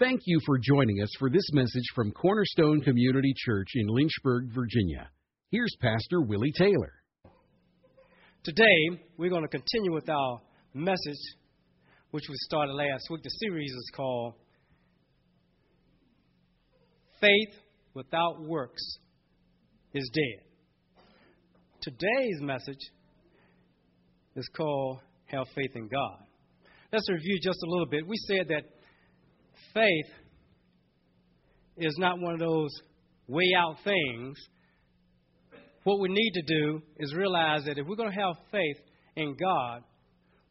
Thank you for joining us for this message from Cornerstone Community Church in Lynchburg, Virginia. Here's Pastor Willie Taylor. Today, we're going to continue with our message, which we started last week. The series is called Faith Without Works is Dead. Today's message is called Have Faith in God. Let's review just a little bit. We said that faith is not one of those way out things. What we need to do is realize that if we're going to have faith in God,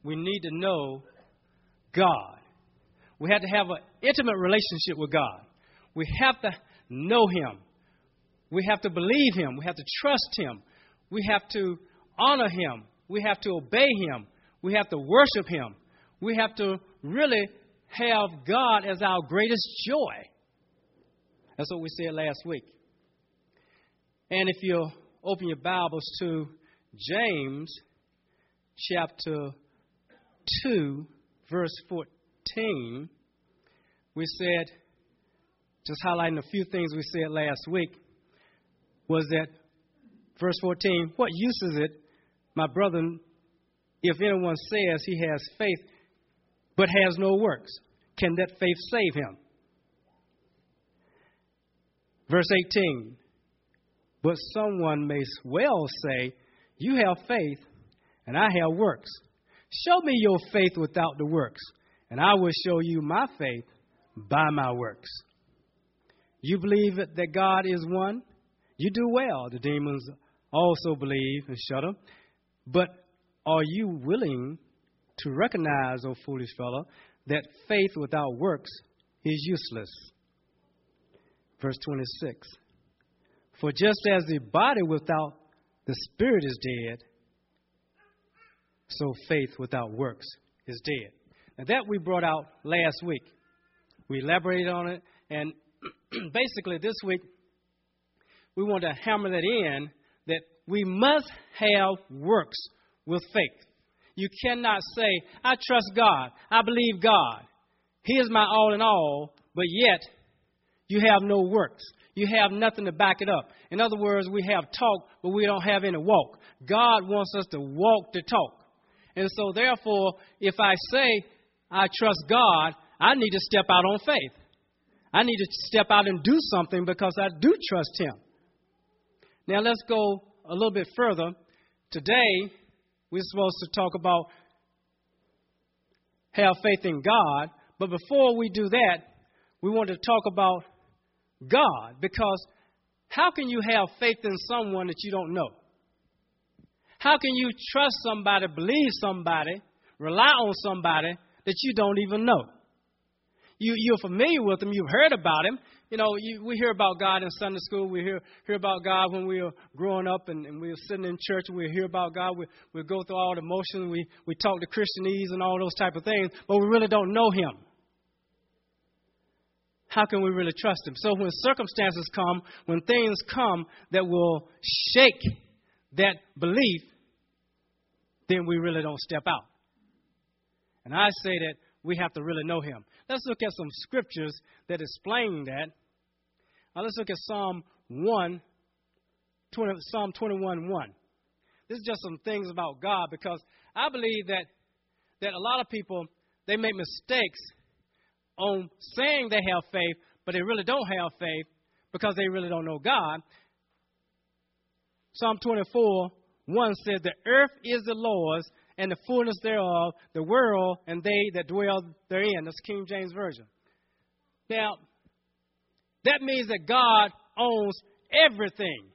we need to know God. We have to have an intimate relationship with God. We have to know Him. We have to believe Him. We have to trust Him. We have to honor Him. We have to obey Him. We have to worship Him. We have to really have God as our greatest joy. That's what we said last week. And if you open your Bibles to James chapter 2, verse 14, we said, just highlighting a few things we said last week, was that verse 14, what use is it, my brethren, if anyone says he has faith but has no works. Can that faith save him? Verse 18 But someone may well say, You have faith, and I have works. Show me your faith without the works, and I will show you my faith by my works. You believe that God is one? You do well. The demons also believe and shudder. But are you willing to recognize, O foolish fellow, that faith without works is useless. Verse 26 For just as the body without the spirit is dead, so faith without works is dead. Now, that we brought out last week. We elaborated on it, and basically this week we want to hammer that in that we must have works with faith. You cannot say, I trust God, I believe God. He is my all in all, but yet you have no works. You have nothing to back it up. In other words, we have talk, but we don't have any walk. God wants us to walk the talk. And so, therefore, if I say I trust God, I need to step out on faith. I need to step out and do something because I do trust Him. Now, let's go a little bit further. Today, we're supposed to talk about have faith in God. But before we do that, we want to talk about God because how can you have faith in someone that you don't know? How can you trust somebody, believe somebody, rely on somebody that you don't even know? You, you're familiar with them, you've heard about him, you know, you, we hear about God in Sunday school. We hear, hear about God when we were growing up and, and we were sitting in church. We hear about God. We, we go through all the motions. We, we talk to Christianese and all those type of things, but we really don't know Him. How can we really trust Him? So when circumstances come, when things come that will shake that belief, then we really don't step out. And I say that we have to really know Him. Let's look at some scriptures that explain that. Now let's look at Psalm 1, 20, Psalm 21 1. This is just some things about God because I believe that, that a lot of people, they make mistakes on saying they have faith, but they really don't have faith because they really don't know God. Psalm 24 1 says, The earth is the Lord's and the fullness thereof, the world and they that dwell therein. That's King James Version. Now, that means that God owns everything.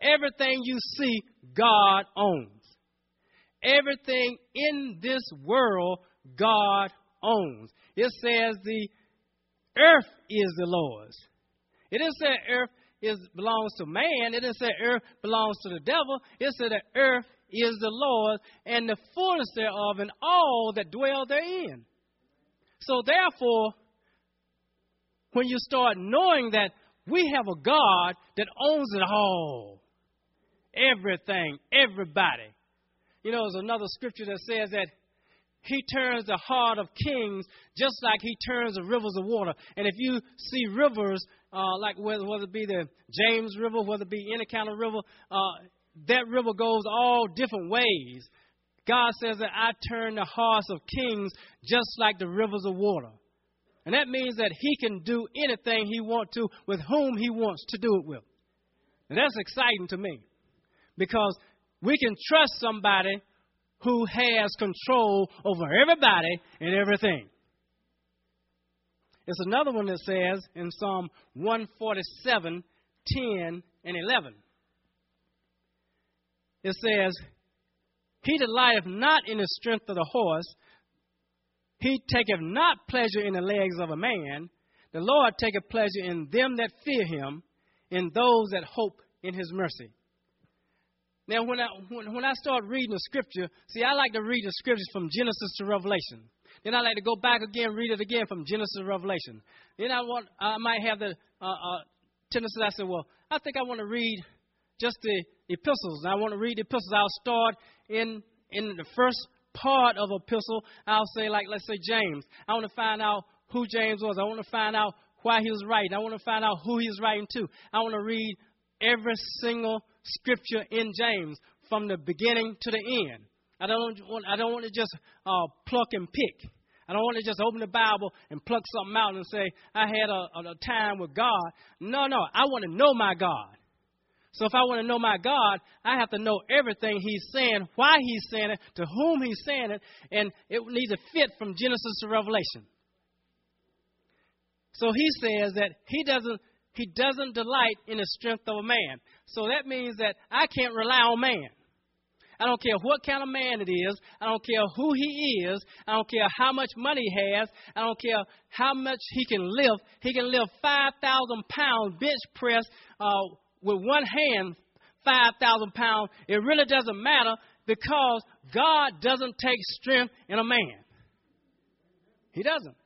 Everything you see, God owns. Everything in this world, God owns. It says the earth is the Lord's. It didn't say earth is belongs to man. It didn't say earth belongs to the devil. It said the earth is the Lord, and the fullness thereof, and all that dwell therein. So, therefore, when you start knowing that we have a God that owns it all, everything, everybody. You know, there's another scripture that says that he turns the heart of kings just like he turns the rivers of water. And if you see rivers, uh, like whether, whether it be the James River, whether it be any kind of river, uh, that river goes all different ways. God says that I turn the hearts of kings just like the rivers of water. And that means that he can do anything he wants to with whom he wants to do it with. And that's exciting to me because we can trust somebody who has control over everybody and everything. It's another one that says in Psalm 147 10 and 11. It says, He delighteth not in the strength of the horse, he taketh not pleasure in the legs of a man. The Lord taketh pleasure in them that fear him, in those that hope in his mercy. Now, when I, when, when I start reading the scripture, see, I like to read the scriptures from Genesis to Revelation. Then I like to go back again, read it again from Genesis to Revelation. Then I want, I might have the uh, uh, tendency. I say, well, I think I want to read just the epistles. I want to read the epistles. I'll start in in the first part of epistle. I'll say, like, let's say James. I want to find out who James was. I want to find out why he was writing. I want to find out who he was writing to. I want to read every single scripture in James from the beginning to the end. I don't want, I don't want to just uh, pluck and pick. I don't want to just open the Bible and pluck something out and say, I had a, a time with God. No, no. I want to know my God. So if I want to know my God, I have to know everything He's saying, why He's saying it, to whom He's saying it, and it needs to fit from Genesis to Revelation. So He says that He doesn't He doesn't delight in the strength of a man. So that means that I can't rely on man. I don't care what kind of man it is. I don't care who he is. I don't care how much money he has. I don't care how much he can lift. He can lift 5,000 pounds bench press uh, with one hand, 5,000 pounds. It really doesn't matter because God doesn't take strength in a man. He doesn't.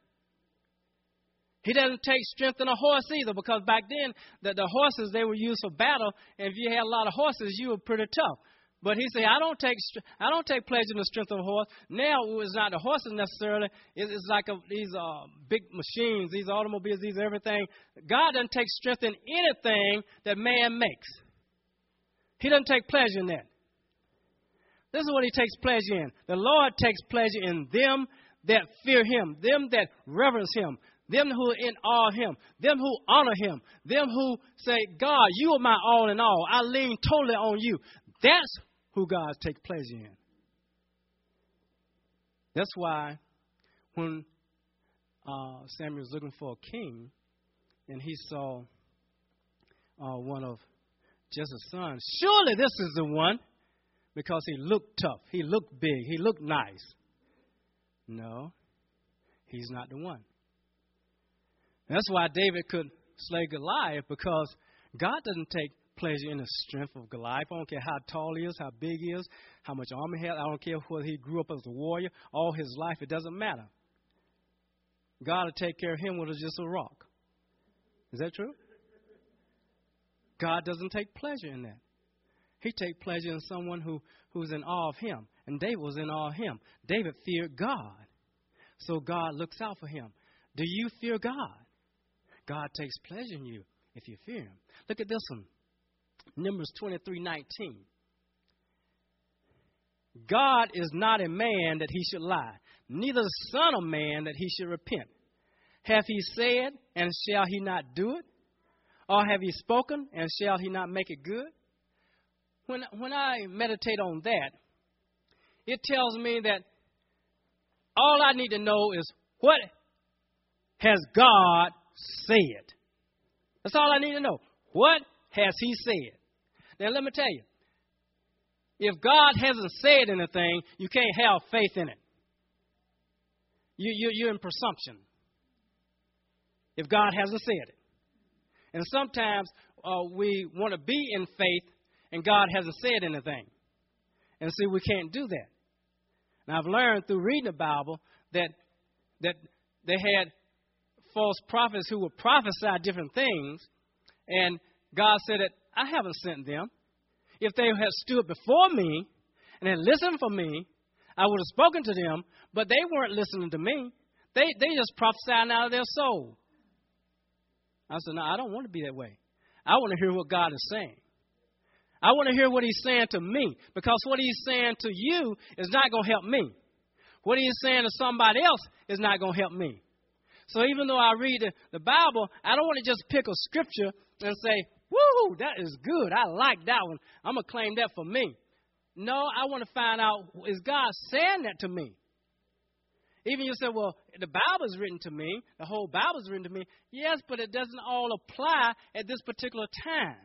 He doesn't take strength in a horse either, because back then the, the horses they were used for battle, and if you had a lot of horses, you were pretty tough. But he said, I don't take I don't take pleasure in the strength of a horse. Now it's not the horses necessarily. It's, it's like a, these uh, big machines, these automobiles, these everything. God doesn't take strength in anything that man makes. He doesn't take pleasure in that. This is what he takes pleasure in. The Lord takes pleasure in them that fear him, them that reverence him, them who are in awe of him, them who honor him, them who say, God, you are my all in all. I lean totally on you. That's who God takes pleasure in. That's why when uh, Samuel was looking for a king and he saw uh, one of Jesse's sons, surely this is the one because he looked tough, he looked big, he looked nice. No, he's not the one. That's why David could slay Goliath because God doesn't take pleasure in the strength of Goliath. I don't care how tall he is, how big he is, how much armor he has. I don't care whether he grew up as a warrior all his life. It doesn't matter. God will take care of him with just a rock. Is that true? God doesn't take pleasure in that. He takes pleasure in someone who, who's in awe of him. And David was in awe of him. David feared God. So God looks out for him. Do you fear God? God takes pleasure in you if you fear him. Look at this one. Numbers 23 19. God is not a man that he should lie, neither the Son of Man that he should repent. Have he said, and shall he not do it? Or have he spoken, and shall he not make it good? When, when I meditate on that, it tells me that all I need to know is what has God said? That's all I need to know. What has He said? Now, let me tell you if God hasn't said anything, you can't have faith in it. You, you, you're in presumption if God hasn't said it. And sometimes uh, we want to be in faith and God hasn't said anything. And see, we can't do that. And I've learned through reading the Bible that that they had false prophets who would prophesy different things, and God said that I haven't sent them. If they had stood before me and had listened for me, I would have spoken to them, but they weren't listening to me. They they just prophesying out of their soul. I said, no, I don't want to be that way. I want to hear what God is saying. I want to hear what He's saying to me because what He's saying to you is not going to help me. What He's saying to somebody else is not going to help me. So even though I read the, the Bible, I don't want to just pick a scripture and say, Woo, that is good. I like that one. I'm going to claim that for me. No, I want to find out is God saying that to me? Even you say, well, the Bible is written to me, the whole Bible is written to me. Yes, but it doesn't all apply at this particular time.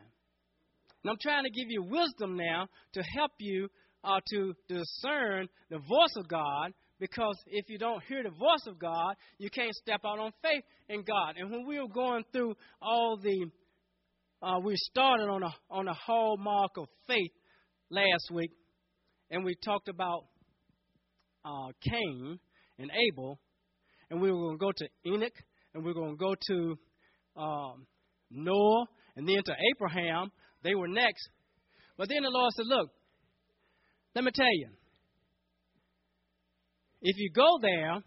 And I'm trying to give you wisdom now to help you uh, to discern the voice of God because if you don't hear the voice of God, you can't step out on faith in God. And when we were going through all the, uh, we started on a on a hallmark of faith last week, and we talked about uh, Cain and Abel, and we were going to go to Enoch, and we are going to go to um, Noah, and then to Abraham. They were next. But then the Lord said, Look, let me tell you, if you go there,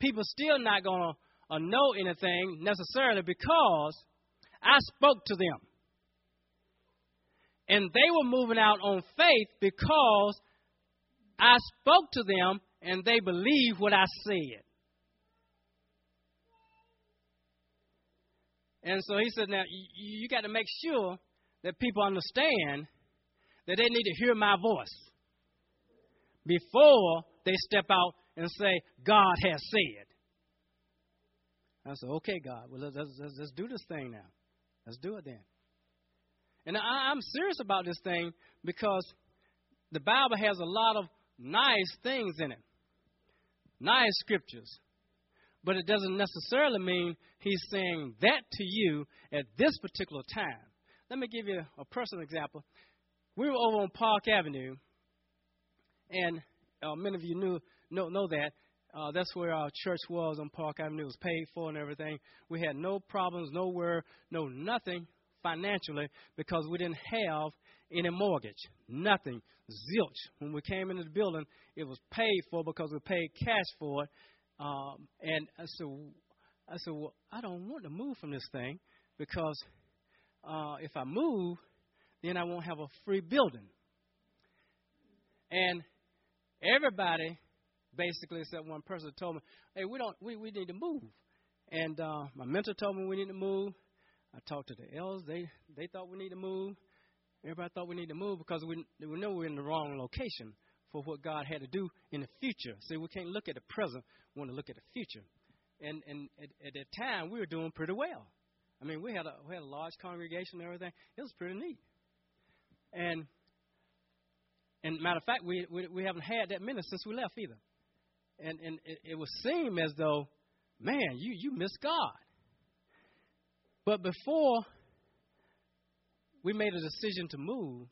people still not going to uh, know anything necessarily because I spoke to them. And they were moving out on faith because I spoke to them and they believe what I said. And so he said, Now, you, you got to make sure that people understand that they need to hear my voice before they step out and say, God has said. I said, Okay, God, well, let's, let's, let's do this thing now. Let's do it then. And I, I'm serious about this thing because the Bible has a lot of nice things in it nice scriptures. But it doesn't necessarily mean he's saying that to you at this particular time. Let me give you a personal example. We were over on Park Avenue, and uh, many of you knew know, know that. Uh, that's where our church was on Park Avenue. It was paid for and everything. We had no problems, nowhere, no nothing financially because we didn't have any mortgage. Nothing. Zilch. When we came into the building, it was paid for because we paid cash for it. Um, and I said, I said, well, I don't want to move from this thing because uh, if I move, then I won't have a free building. And everybody, basically, except one person, told me, "Hey, we don't, we, we need to move." And uh, my mentor told me we need to move. I talked to the elders; they they thought we need to move. Everybody thought we need to move because we, we know we're in the wrong location for what God had to do in the future. See, we can't look at the present, we want to look at the future. And, and at, at that time, we were doing pretty well. I mean, we had a, we had a large congregation and everything. It was pretty neat. And, and matter of fact, we, we, we haven't had that many since we left either. And, and it, it would seem as though, man, you, you miss God. But before we made a decision to move,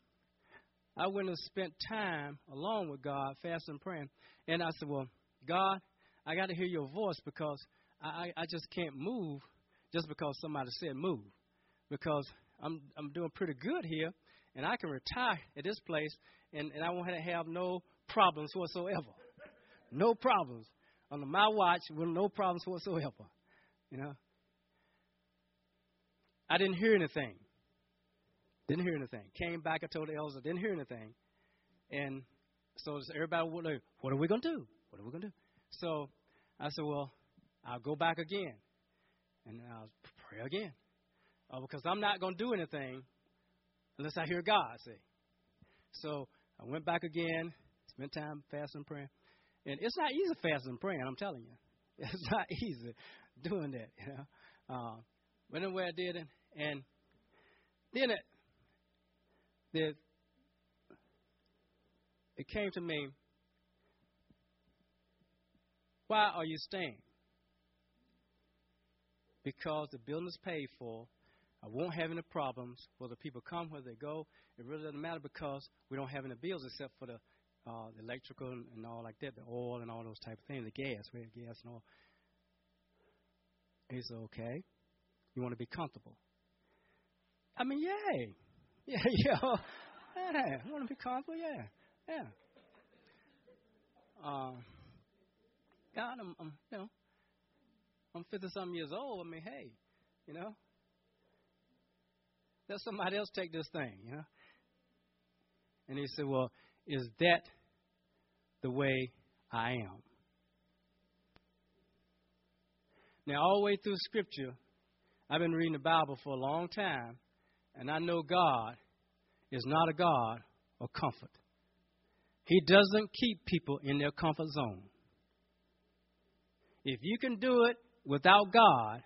I went and spent time alone with God, fasting and praying. And I said, Well, God, I got to hear your voice because I, I just can't move just because somebody said move. Because I'm I'm doing pretty good here, and I can retire at this place, and, and I won't have no problems whatsoever. No problems. Under my watch, with no problems whatsoever. You know? I didn't hear anything. Didn't hear anything. Came back, I told the elders, I didn't hear anything. And so everybody would like, what are we going to do? What are we going to do? So I said, well, I'll go back again. And I'll pray again. Uh, because I'm not going to do anything unless I hear God say. So I went back again, spent time fasting praying. And it's not easy fasting and praying, I'm telling you. It's not easy doing that, you know. Uh, but anyway, I did it. And then it, that it came to me, why are you staying? Because the building is paid for. I won't have any problems. Whether people come, whether they go, it really doesn't matter because we don't have any bills except for the, uh, the electrical and, all like that, the oil and all those type of things, the gas. Have gas and all. said, okay. You want to be comfortable. I mean, yay. Yeah, yeah. Yeah, I want to be comfortable. Yeah, yeah. uh, God, I'm, I'm, you know, I'm 50 some years old. I mean, hey, you know, let somebody else take this thing, you know. And he said, Well, is that the way I am? Now, all the way through Scripture, I've been reading the Bible for a long time, and I know God is not a God of comfort. He doesn't keep people in their comfort zone. If you can do it without God,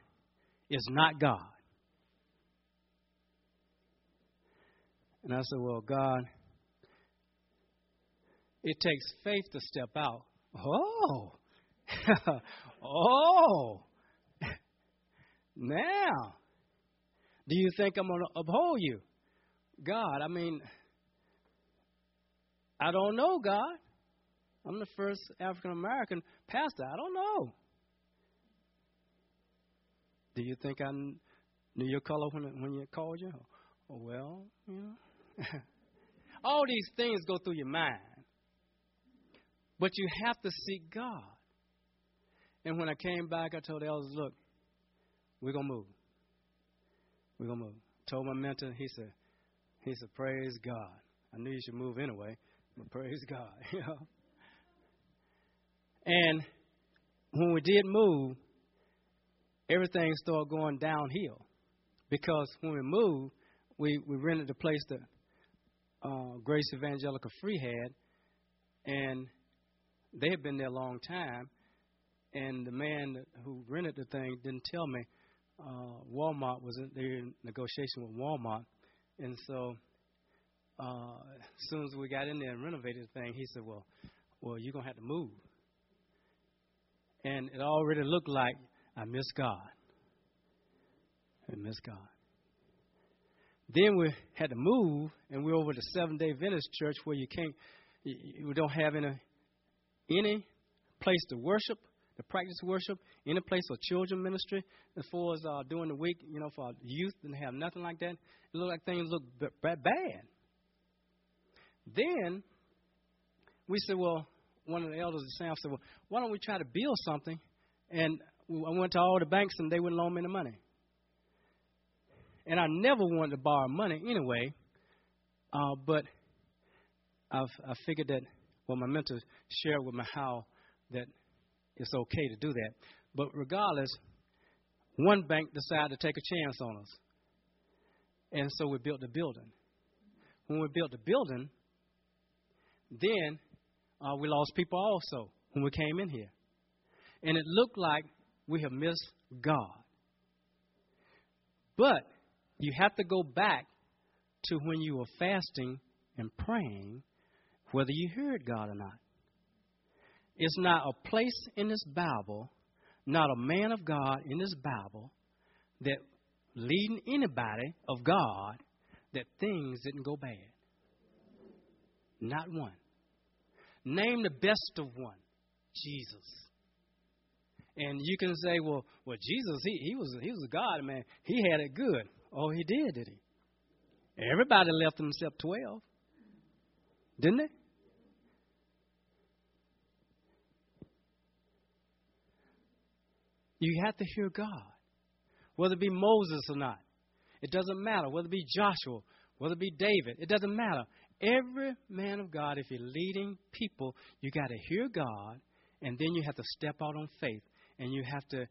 it's not God. And I said, Well, God, it takes faith to step out. Oh, oh, now, do you think I'm going to uphold you? God, I mean, I don't know, God. I'm the first African American pastor. I don't know. Do you think I knew your color when when you called you? Oh, well, you know. All these things go through your mind. But you have to seek God. And when I came back, I told the elders, look, we're going to move. We're going to move. Told my mentor, he said, he said, praise God. I knew you should move anyway, but praise God. And when we did move, everything started going downhill. Because when we moved, we, we rented the place that uh, Grace Evangelical Free had, and they had been there a long time. And the man who rented the thing didn't tell me uh, Walmart was in, they in negotiation with Walmart, and so uh, as soon as we got in there and renovated the thing, he said, "Well, well, you're gonna have to move." And it already looked like I miss God. I miss God. Then we had to move, and we're over the Seven Day Adventist Church where you can't, we don't have any any place to worship to practice worship, any place for children ministry, as far as uh, during the week, you know, for youth, and have nothing like that. It looked like things look b- bad. Then we said, well, one of the elders of Sam said, well, why don't we try to build something? And I went to all the banks, and they wouldn't loan me the money. And I never wanted to borrow money anyway, uh, but I've, I figured that, well, my mentor shared with me how that it's okay to do that. But regardless, one bank decided to take a chance on us. And so we built the building. When we built the building, then uh, we lost people also when we came in here. And it looked like we have missed God. But you have to go back to when you were fasting and praying, whether you heard God or not. It's not a place in this Bible, not a man of God in this Bible that leading anybody of God that things didn't go bad. Not one. Name the best of one. Jesus. And you can say, well, well, Jesus, he, he was he was a God, man. He had it good. Oh, he did, did he? Everybody left himself twelve. Didn't they? You have to hear God, whether it be Moses or not. It doesn't matter. Whether it be Joshua, whether it be David, it doesn't matter. Every man of God, if you're leading people, you got to hear God, and then you have to step out on faith, and you have to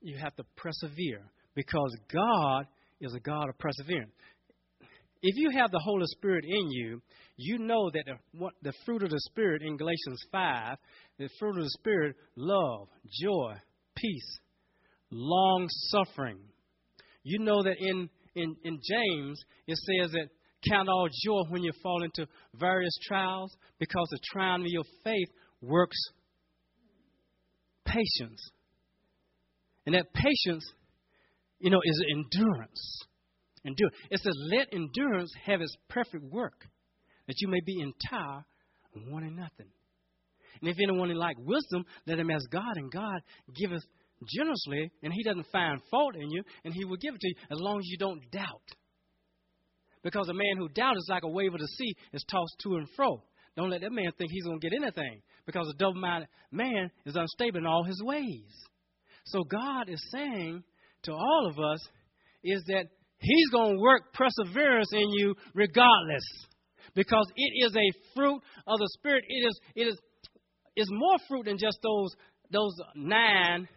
you have to persevere because God is a God of perseverance. If you have the Holy Spirit in you, you know that the, what, the fruit of the Spirit in Galatians 5, the fruit of the Spirit, love, joy, peace, long suffering. You know that in, in, in James, it says that count all joy when you fall into various trials because the trial of your faith works patience. And that patience, you know, is endurance. Endure. It says, let endurance have its perfect work, that you may be entire and wanting nothing. And if anyone lack wisdom, let him ask God, and God giveth generously, and He doesn't find fault in you, and He will give it to you as long as you don't doubt. Because a man who doubts is like a wave of the sea is tossed to and fro. don't let that man think he's going to get anything because a double minded man is unstable in all his ways. So God is saying to all of us is that he's going to work perseverance in you regardless because it is a fruit of the spirit. It is it is is more fruit than just those those nine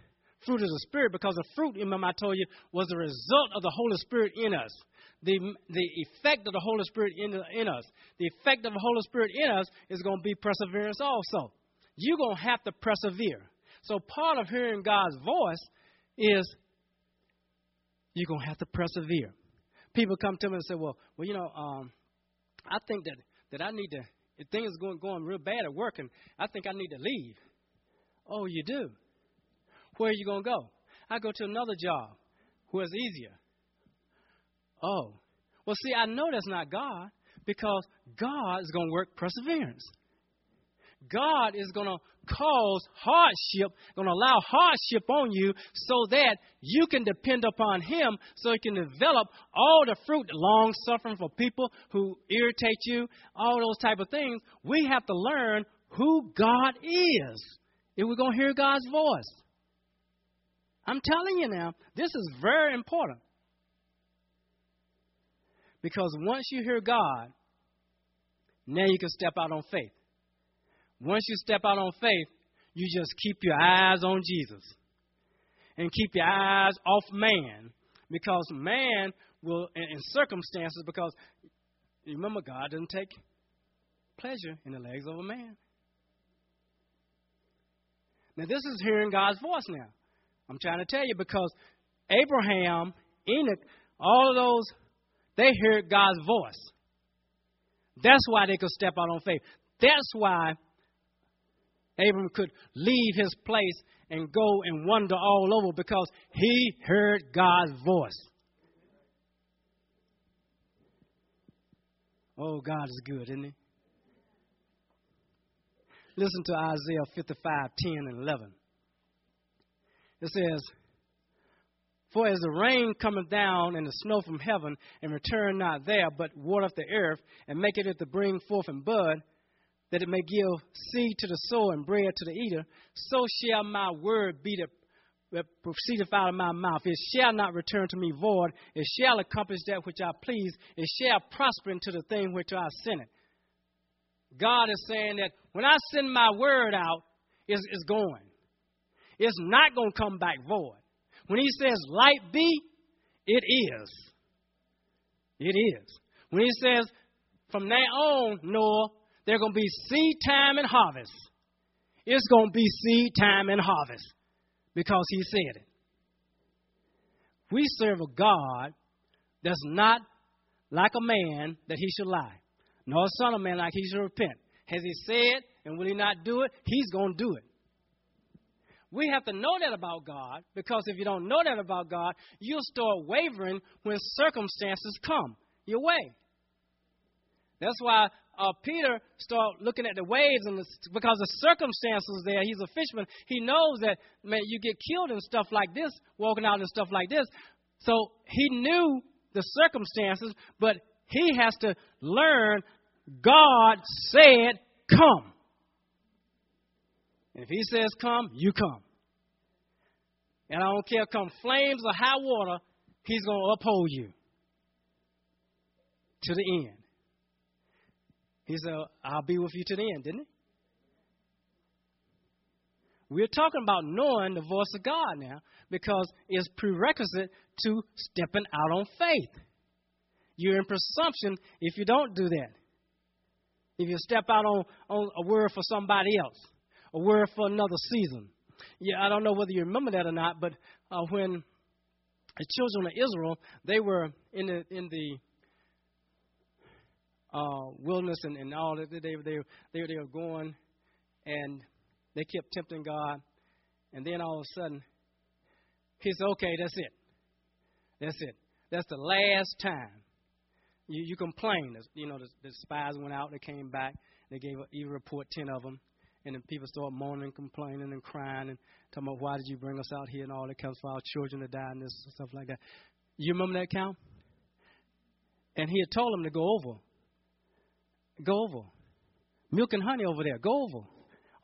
fruit of the spirit because the fruit, remember I told you, was the result of the Holy Spirit in us. The, the effect of the Holy Spirit in, in us. The effect of the Holy Spirit in us is going to be perseverance also. You're going to have to persevere. So part of hearing God's voice is you're going to have to persevere. People come to me and say, well, well, you know, um, I think that, that I need to, if things are going, going real bad at work, and I think I need to leave. Oh, you do? Where are you going to go? I go to another job where it's easier. Oh. Well, see, I know that's not God because God is going to work perseverance. God is going to cause hardship, going to allow hardship on you so that you can depend upon Him so He can develop all the fruit, long suffering for people who irritate you, all those type of things. We have to learn who God is if we're going to hear God's voice. I'm telling you now, this is very important. Because once you hear God, now you can step out on faith. Once you step out on faith, you just keep your eyes on Jesus and keep your eyes off man because man will, in, circumstances, because remember, God doesn't take pleasure in the legs of a man. Now, this is hearing God's voice now. I'm trying to tell you because Abraham, Enoch, all of those, they heard God's voice. That's why they could step out on faith. That's why Abram could leave his place and go and wander all over because he heard God's voice. Oh, God is good, isn't he? Listen to Isaiah 55 10 and 11. It says, For as the rain cometh down and the snow from heaven, and return not there, but watereth the earth, and maketh it to bring forth and bud, that it may give seed to the sower and bread to the eater, so shall my word be that, that proceedeth out of my mouth. It shall not return to me void. It shall accomplish that which I please. It shall prosper into the thing which I sent it. God is saying that when I send my word out, it's, it's going. It's not going to come back void. When he says light be, it is. It is. When he says from now on, Noah, there's going to be seed time and harvest. It's going to be seed time and harvest because he said it. We serve a God that's not like a man that he should lie, nor a son of man like he should repent. Has he said, and will he not do it? He's going to do it. We have to know that about God because if you don't know that about God, you'll start wavering when circumstances come your way. That's why uh, Peter started looking at the waves and the, because the circumstances there. He's a fisherman. He knows that man, you get killed and stuff like this, walking out and stuff like this. So he knew the circumstances, but he has to learn. God said, "Come." And if He says come, you come. And I don't care, come flames or high water, He's going to uphold you to the end. He said, I'll be with you to the end, didn't he? We're talking about knowing the voice of God now because it's prerequisite to stepping out on faith. You're in presumption if you don't do that. If you step out on, on a word for somebody else, a word for another season, yeah, I don't know whether you remember that or not, but uh, when the children of Israel they were in the in the uh, wilderness and, and all that they they they they were going, and they kept tempting God, and then all of a sudden, He said, "Okay, that's it. That's it. That's the last time." You, you complain. You know, the, the spies went out, they came back, they gave a evil report, ten of them, and then people start moaning complaining and crying and talking about why did you bring us out here and all that comes for our children to die and this and stuff like that. You remember that count? And he had told them to go over. Go over. milk and honey over there. Go over.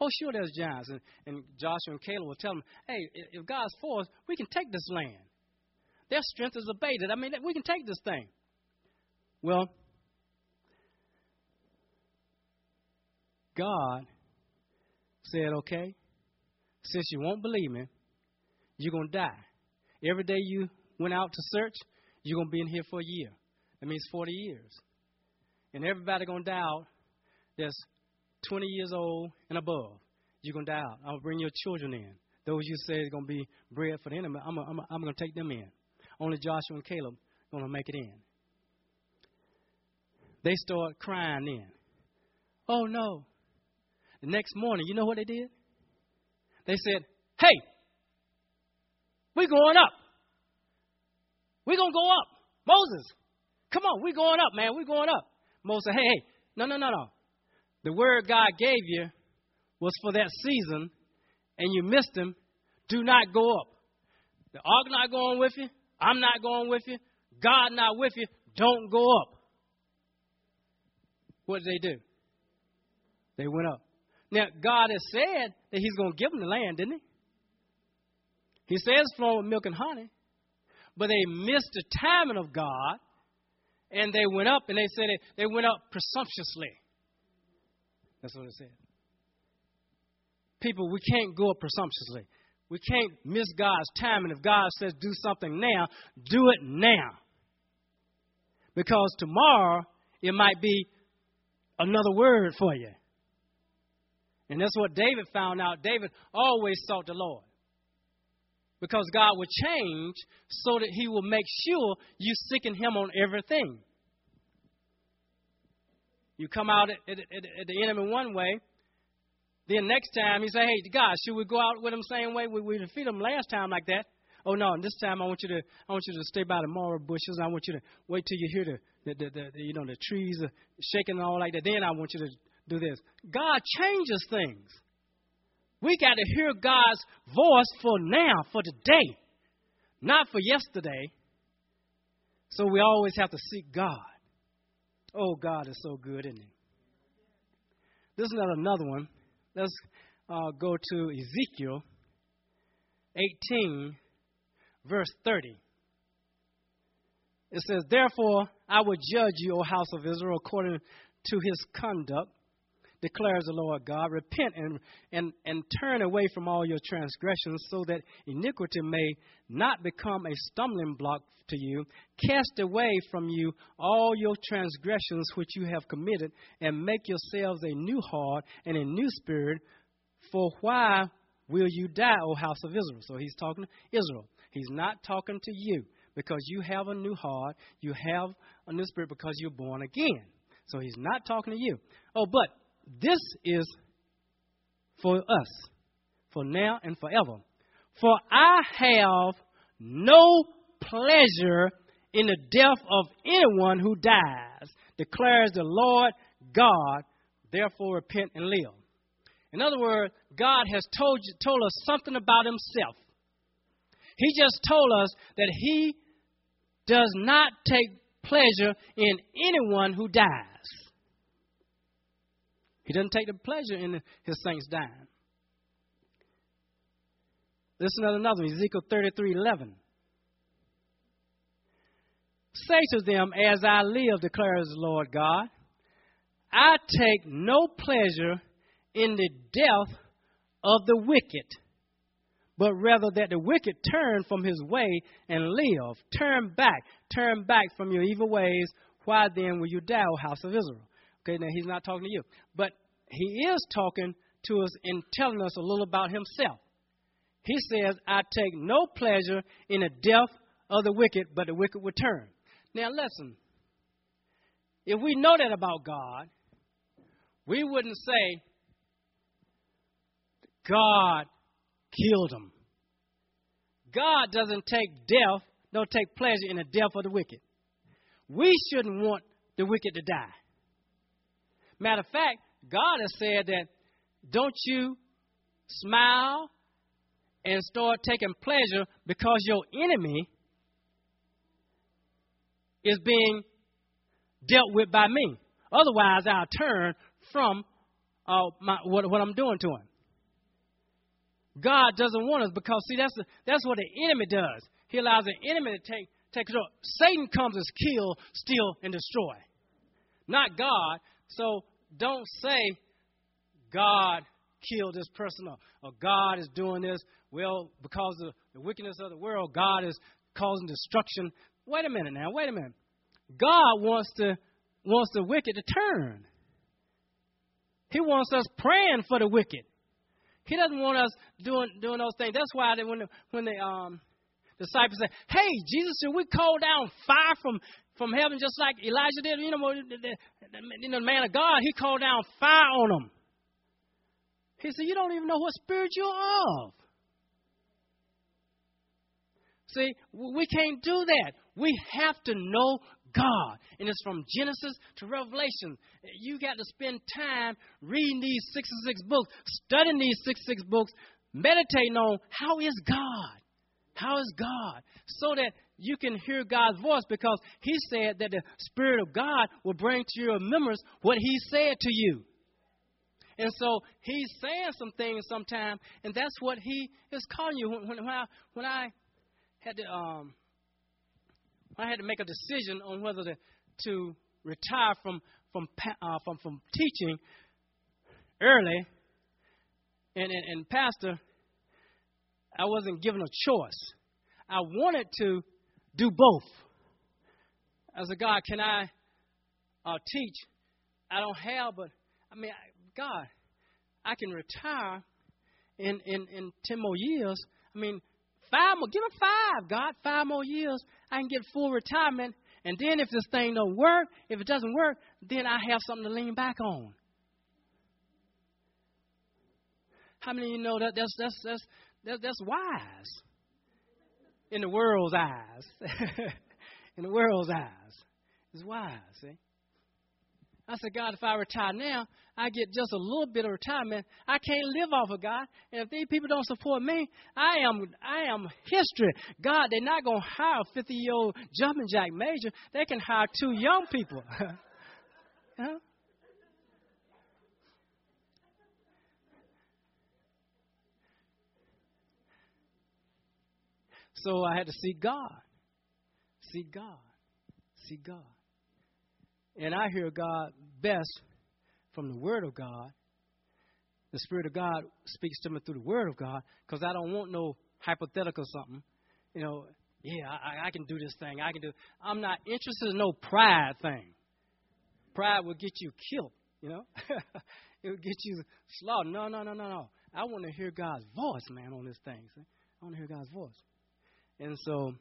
Oh, sure, there's giants. And, and Joshua and Caleb will tell them, hey, if God's for us, we can take this land. Their strength is abated. I mean, we can take this thing. Well, God said, okay, since you won't believe me, you're going to die. Every day you went out to search, you're going to be in here for a year. That means 40 years. And everybody going to die out that's 20 years old and above. You're going to die out. I'll bring your children in. Those you say are going to be bread for the enemy, I'm, I'm, I'm going to take them in. Only Joshua and Caleb going to make it in. They start crying then. Oh no. The next morning, you know what they did? They said, Hey, we're going up. We're going to go up. Moses, come on, we're going up, man. We're going up. Moses said, Hey, hey, no, no, no, no. The word God gave you was for that season, and you missed him. Do not go up. The ark not going with you. I'm not going with you. God not with you. Don't go up. What did they do? They went up. Now, God has said that He's going to give them the land, didn't He? He says flowing with milk and honey. But they missed the timing of God, and they went up, and they said they went up presumptuously. That's what it said. People, we can't go up presumptuously. We can't miss God's timing. If God says do something now, do it now. Because tomorrow it might be another word for you. And that's what David found out. David always sought the Lord. Because God will change so that he will make sure you seeking him on everything. You come out at, at, at, the enemy one way, then next time you say, hey, God, should we go out with them same way? We, we defeat Him last time like that. Oh no! This time I want you to I want you to stay by the moral bushes. I want you to wait till you hear the, the, the, the you know the trees shaking and all like that. Then I want you to do this. God changes things. We got to hear God's voice for now, for today, not for yesterday. So we always have to seek God. Oh, God is so good, isn't He? This is not another one. Let's uh, go to Ezekiel 18, verse 30. It says, Therefore I will judge you, O house of Israel, according to his conduct declares the Lord God. Repent and, and, and turn away from all your transgressions, so that iniquity may not become a stumbling block to you. Cast away from you all your transgressions which you have committed, and make yourselves a new heart and a new spirit. For why will you die, O house of Israel? So he's talking to Israel. He's not talking to you because you have a new heart, you have a new spirit because you're born again. So he's not talking to you. Oh, but this is for us, for now and forever. For I have no pleasure in the death of anyone who dies, declares the Lord God. Therefore, repent and live. In other words, God has told, you, told us something about Himself. He just told us that He does not take pleasure in anyone who dies. He doesn't take the pleasure in his saints dying. Listen to another one, Ezekiel 33 11. Say to them, As I live, declares the Lord God, I take no pleasure in the death of the wicked, but rather that the wicked turn from his way and live. Turn back, turn back from your evil ways. Why then will you die, O house of Israel? Okay, now he's not talking to you. But he is talking to us and telling us a little about himself. He says, I take no pleasure in the death of the wicked, but the wicked will turn. Now, listen. If we know that about God, we wouldn't say, God killed him. God doesn't take death, don't take pleasure in the death of the wicked. We shouldn't want the wicked to die. Matter of fact, God has said that don't you smile and start taking pleasure because your enemy is being dealt with by me. Otherwise, I'll turn from uh, my, what, what I'm doing to him. God doesn't want us because see that's the, that's what the enemy does. He allows the enemy to take take control. Satan comes as kill, steal, and destroy, not God. So don't say God killed this person or, or God is doing this. Well, because of the wickedness of the world, God is causing destruction. Wait a minute now. Wait a minute. God wants to wants the wicked to turn. He wants us praying for the wicked. He doesn't want us doing doing those things. That's why they, when the, when the um, disciples say, "Hey, Jesus, should we call down fire from from heaven just like Elijah did?" You know, the, the, the man of God, he called down fire on them. He said, "You don't even know what spirit you're of." See, we can't do that. We have to know God. And it's from Genesis to Revelation. You got to spend time reading these 66 books, studying these 66 books, meditating on how is God? How is God? So that you can hear God's voice because He said that the Spirit of God will bring to your remembrance what He said to you. And so He's saying some things sometimes, and that's what He is calling you. When, when, I, when I had to um, I had to make a decision on whether to, to retire from from uh, from from teaching early, and, and and pastor, I wasn't given a choice. I wanted to do both. I said, God, can I uh, teach? I don't have, but I mean, God, I can retire in in in ten more years. I mean, Five more, give me five, God, five more years. I can get full retirement. And then if this thing don't work, if it doesn't work, then I have something to lean back on. How many of you know that that's that's that's that's, that's wise in the world's eyes? in the world's eyes, it's wise. See? I said, God, if I retire now, I get just a little bit of retirement. I can't live off of God. And if these people don't support me, I am I am history. God, they're not gonna hire a fifty year old jumping jack major. They can hire two young people. huh? So I had to seek God. Seek God. Seek God. And I hear God best from the Word of God. The Spirit of God speaks to me through the Word of God because I don't want no hypothetical something. You know, yeah, I, I can do this thing. I can do. I'm not interested in no pride thing. Pride will get you killed. You know, it will get you slaughtered. No, no, no, no, no. I want to hear God's voice, man, on this thing. See? I want to hear God's voice. And so,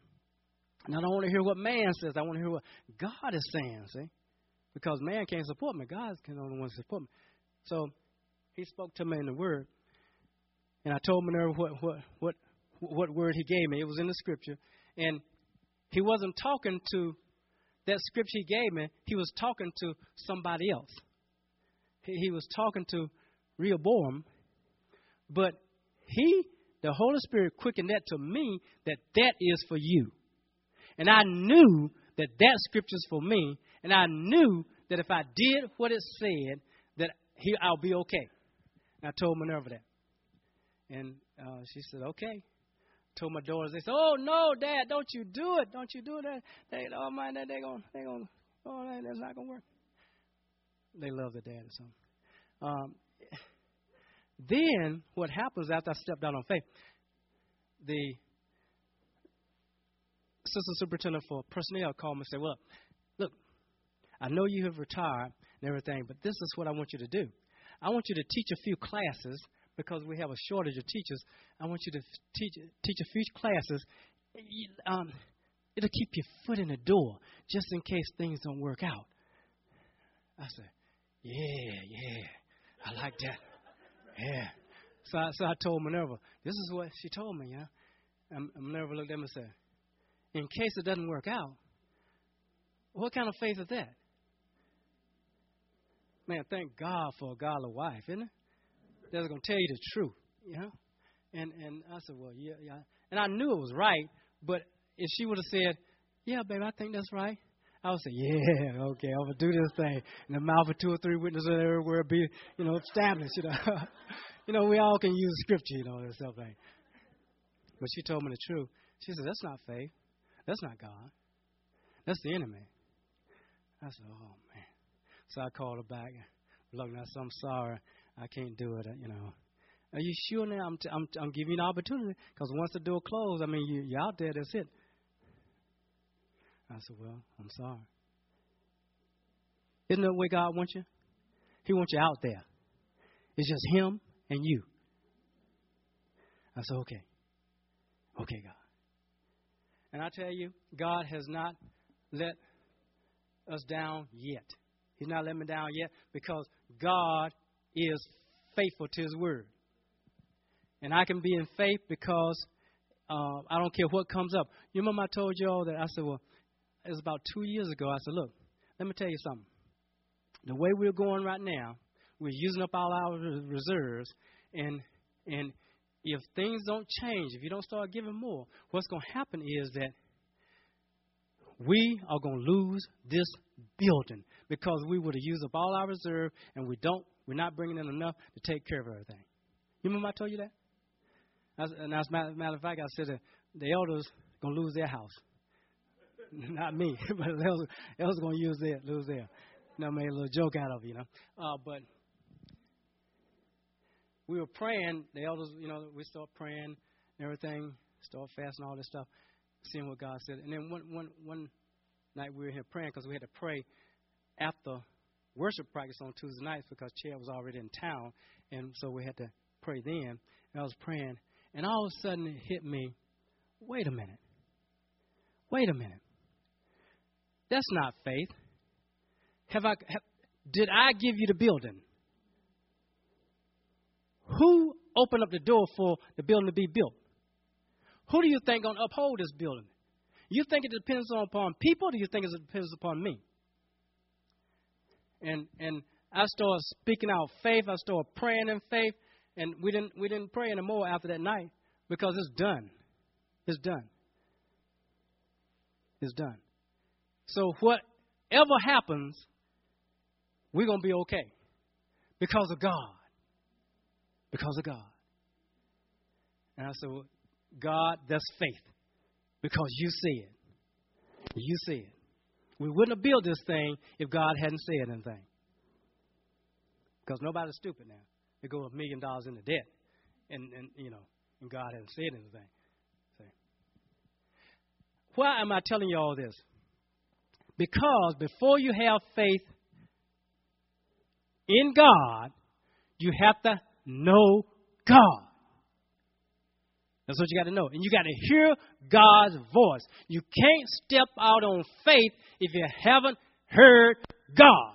and I don't want to hear what man says. I want to hear what God is saying. See, because man can't support me. God can only one support me. So he spoke to me in the word, and I told Minerva what what what what word he gave me. It was in the scripture, and he wasn't talking to that scripture he gave me. He was talking to somebody else. He, he was talking to Rehoboam, but he, the Holy Spirit, quickened that to me that that is for you, and I knew that that scripture is for me, and I knew that if I did what it said, that he, I'll be okay. And I told Minerva that. And uh, she said, okay. Told my daughters, they said, oh, no, Dad, don't you do it. Don't you do it. They, oh, man, they're going they're gonna, oh, that's not going to work. They love their dad or something. Um, then what happens after I stepped out on faith, the assistant superintendent for personnel called me and said, well, look, I know you have retired and everything, but this is what I want you to do. I want you to teach a few classes because we have a shortage of teachers. I want you to teach teach a few classes. Um, it'll keep your foot in the door just in case things don't work out. I said, Yeah, yeah, I like that. Yeah. So I, so I told Minerva, this is what she told me, yeah. And Minerva looked at me and said, In case it doesn't work out, what kind of faith is that? Man, thank God for a godly wife, isn't it? That's going to tell you the truth, you know? And and I said, well, yeah, yeah. And I knew it was right, but if she would have said, yeah, baby, I think that's right. I would say, yeah, okay, I'm gonna do this thing. In the mouth of two or three witnesses everywhere be, you know, established. You know, you know, we all can use scripture, you know, that stuff like. But she told me the truth. She said, "That's not faith. That's not God. That's the enemy." I said, "Oh man." So I called her back. Look, now, I'm sorry. I can't do it. You know. Are you sure now? I'm, t- I'm, t- I'm giving you an opportunity because once the door closed, I mean, you, you're out there. That's it. I said, Well, I'm sorry. Isn't that the way God wants you? He wants you out there. It's just Him and you. I said, Okay. Okay, God. And I tell you, God has not let us down yet. He's not letting me down yet because God is faithful to His word. And I can be in faith because uh, I don't care what comes up. You remember I told you all that? I said, well, it was about two years ago. I said, look, let me tell you something. The way we're going right now, we're using up all our reserves, and and if things don't change, if you don't start giving more, what's going to happen is that we are going to lose this building because we would have used up all our reserve, and we don't. We're not bringing in enough to take care of everything. You remember I told you that? And as a matter of fact, I said that the elders going to lose their house. Not me, but elders, elders going to use their, lose their. You I made a little joke out of it, you know. Uh, but we were praying. The elders, you know, we start praying and everything, start fasting, all this stuff, seeing what God said. And then one, one, one night we were here praying because we had to pray after worship practice on Tuesday nights because Chad was already in town, and so we had to pray then. And I was praying, and all of a sudden it hit me wait a minute. Wait a minute. That's not faith. Have I have, did I give you the building? Who opened up the door for the building to be built? Who do you think going to uphold this building? You think it depends upon people, do you think it depends upon me? And and I started speaking out faith. I started praying in faith, and we didn't we didn't pray anymore after that night because it's done. It's done. It's done. So whatever happens, we're gonna be okay because of God. Because of God. And I said, God, that's faith. Because you see it. You see it. We wouldn't have built this thing if God hadn't said anything. Because nobody's stupid now. They go a million dollars into debt, and, and you know, and God hasn't said anything. See? Why am I telling you all this? Because before you have faith in God, you have to know God. That's what you got to know. And you got to hear God's voice. You can't step out on faith if you haven't heard God.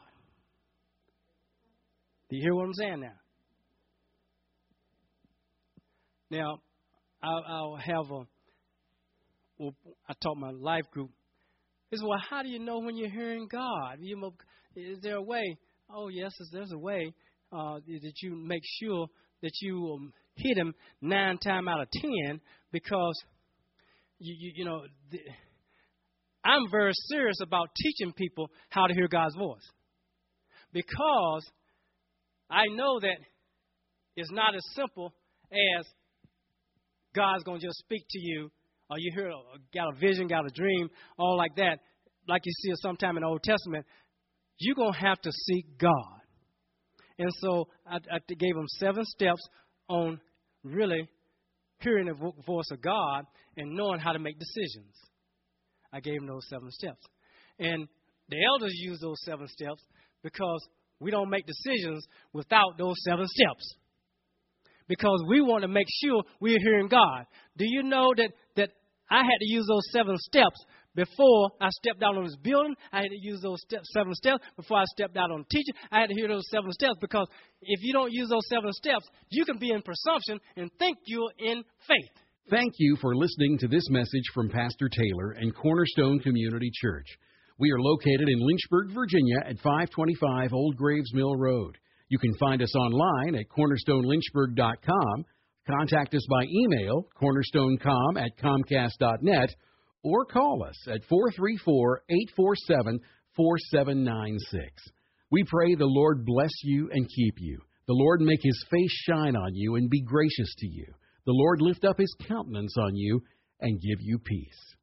Do you hear what I'm saying now? Now, I'll, I'll have a. Well, I taught my life group. Is well, how do you know when you're hearing God? You, is there a way? Oh, yes, there's a way uh, that you make sure that you um, hit him nine times out of ten because you you, you know the, I'm very serious about teaching people how to hear God's voice because I know that it's not as simple as God's going to just speak to you or you hear uh, got a vision, got a dream, all like that, like you see sometime in the Old Testament. You're going to have to seek God. And so I, I gave them seven steps on really hearing the voice of God and knowing how to make decisions. I gave them those seven steps. And the elders use those seven steps because we don't make decisions without those seven steps. Because we want to make sure we're hearing God. Do you know that, that I had to use those seven steps before I stepped out on this building. I had to use those step, seven steps before I stepped out on teaching. I had to hear those seven steps because if you don't use those seven steps, you can be in presumption and think you're in faith. Thank you for listening to this message from Pastor Taylor and Cornerstone Community Church. We are located in Lynchburg, Virginia at 525 Old Graves Mill Road. You can find us online at cornerstonelynchburg.com. Contact us by email, cornerstonecom at comcast.net, or call us at 434 847 4796. We pray the Lord bless you and keep you. The Lord make his face shine on you and be gracious to you. The Lord lift up his countenance on you and give you peace.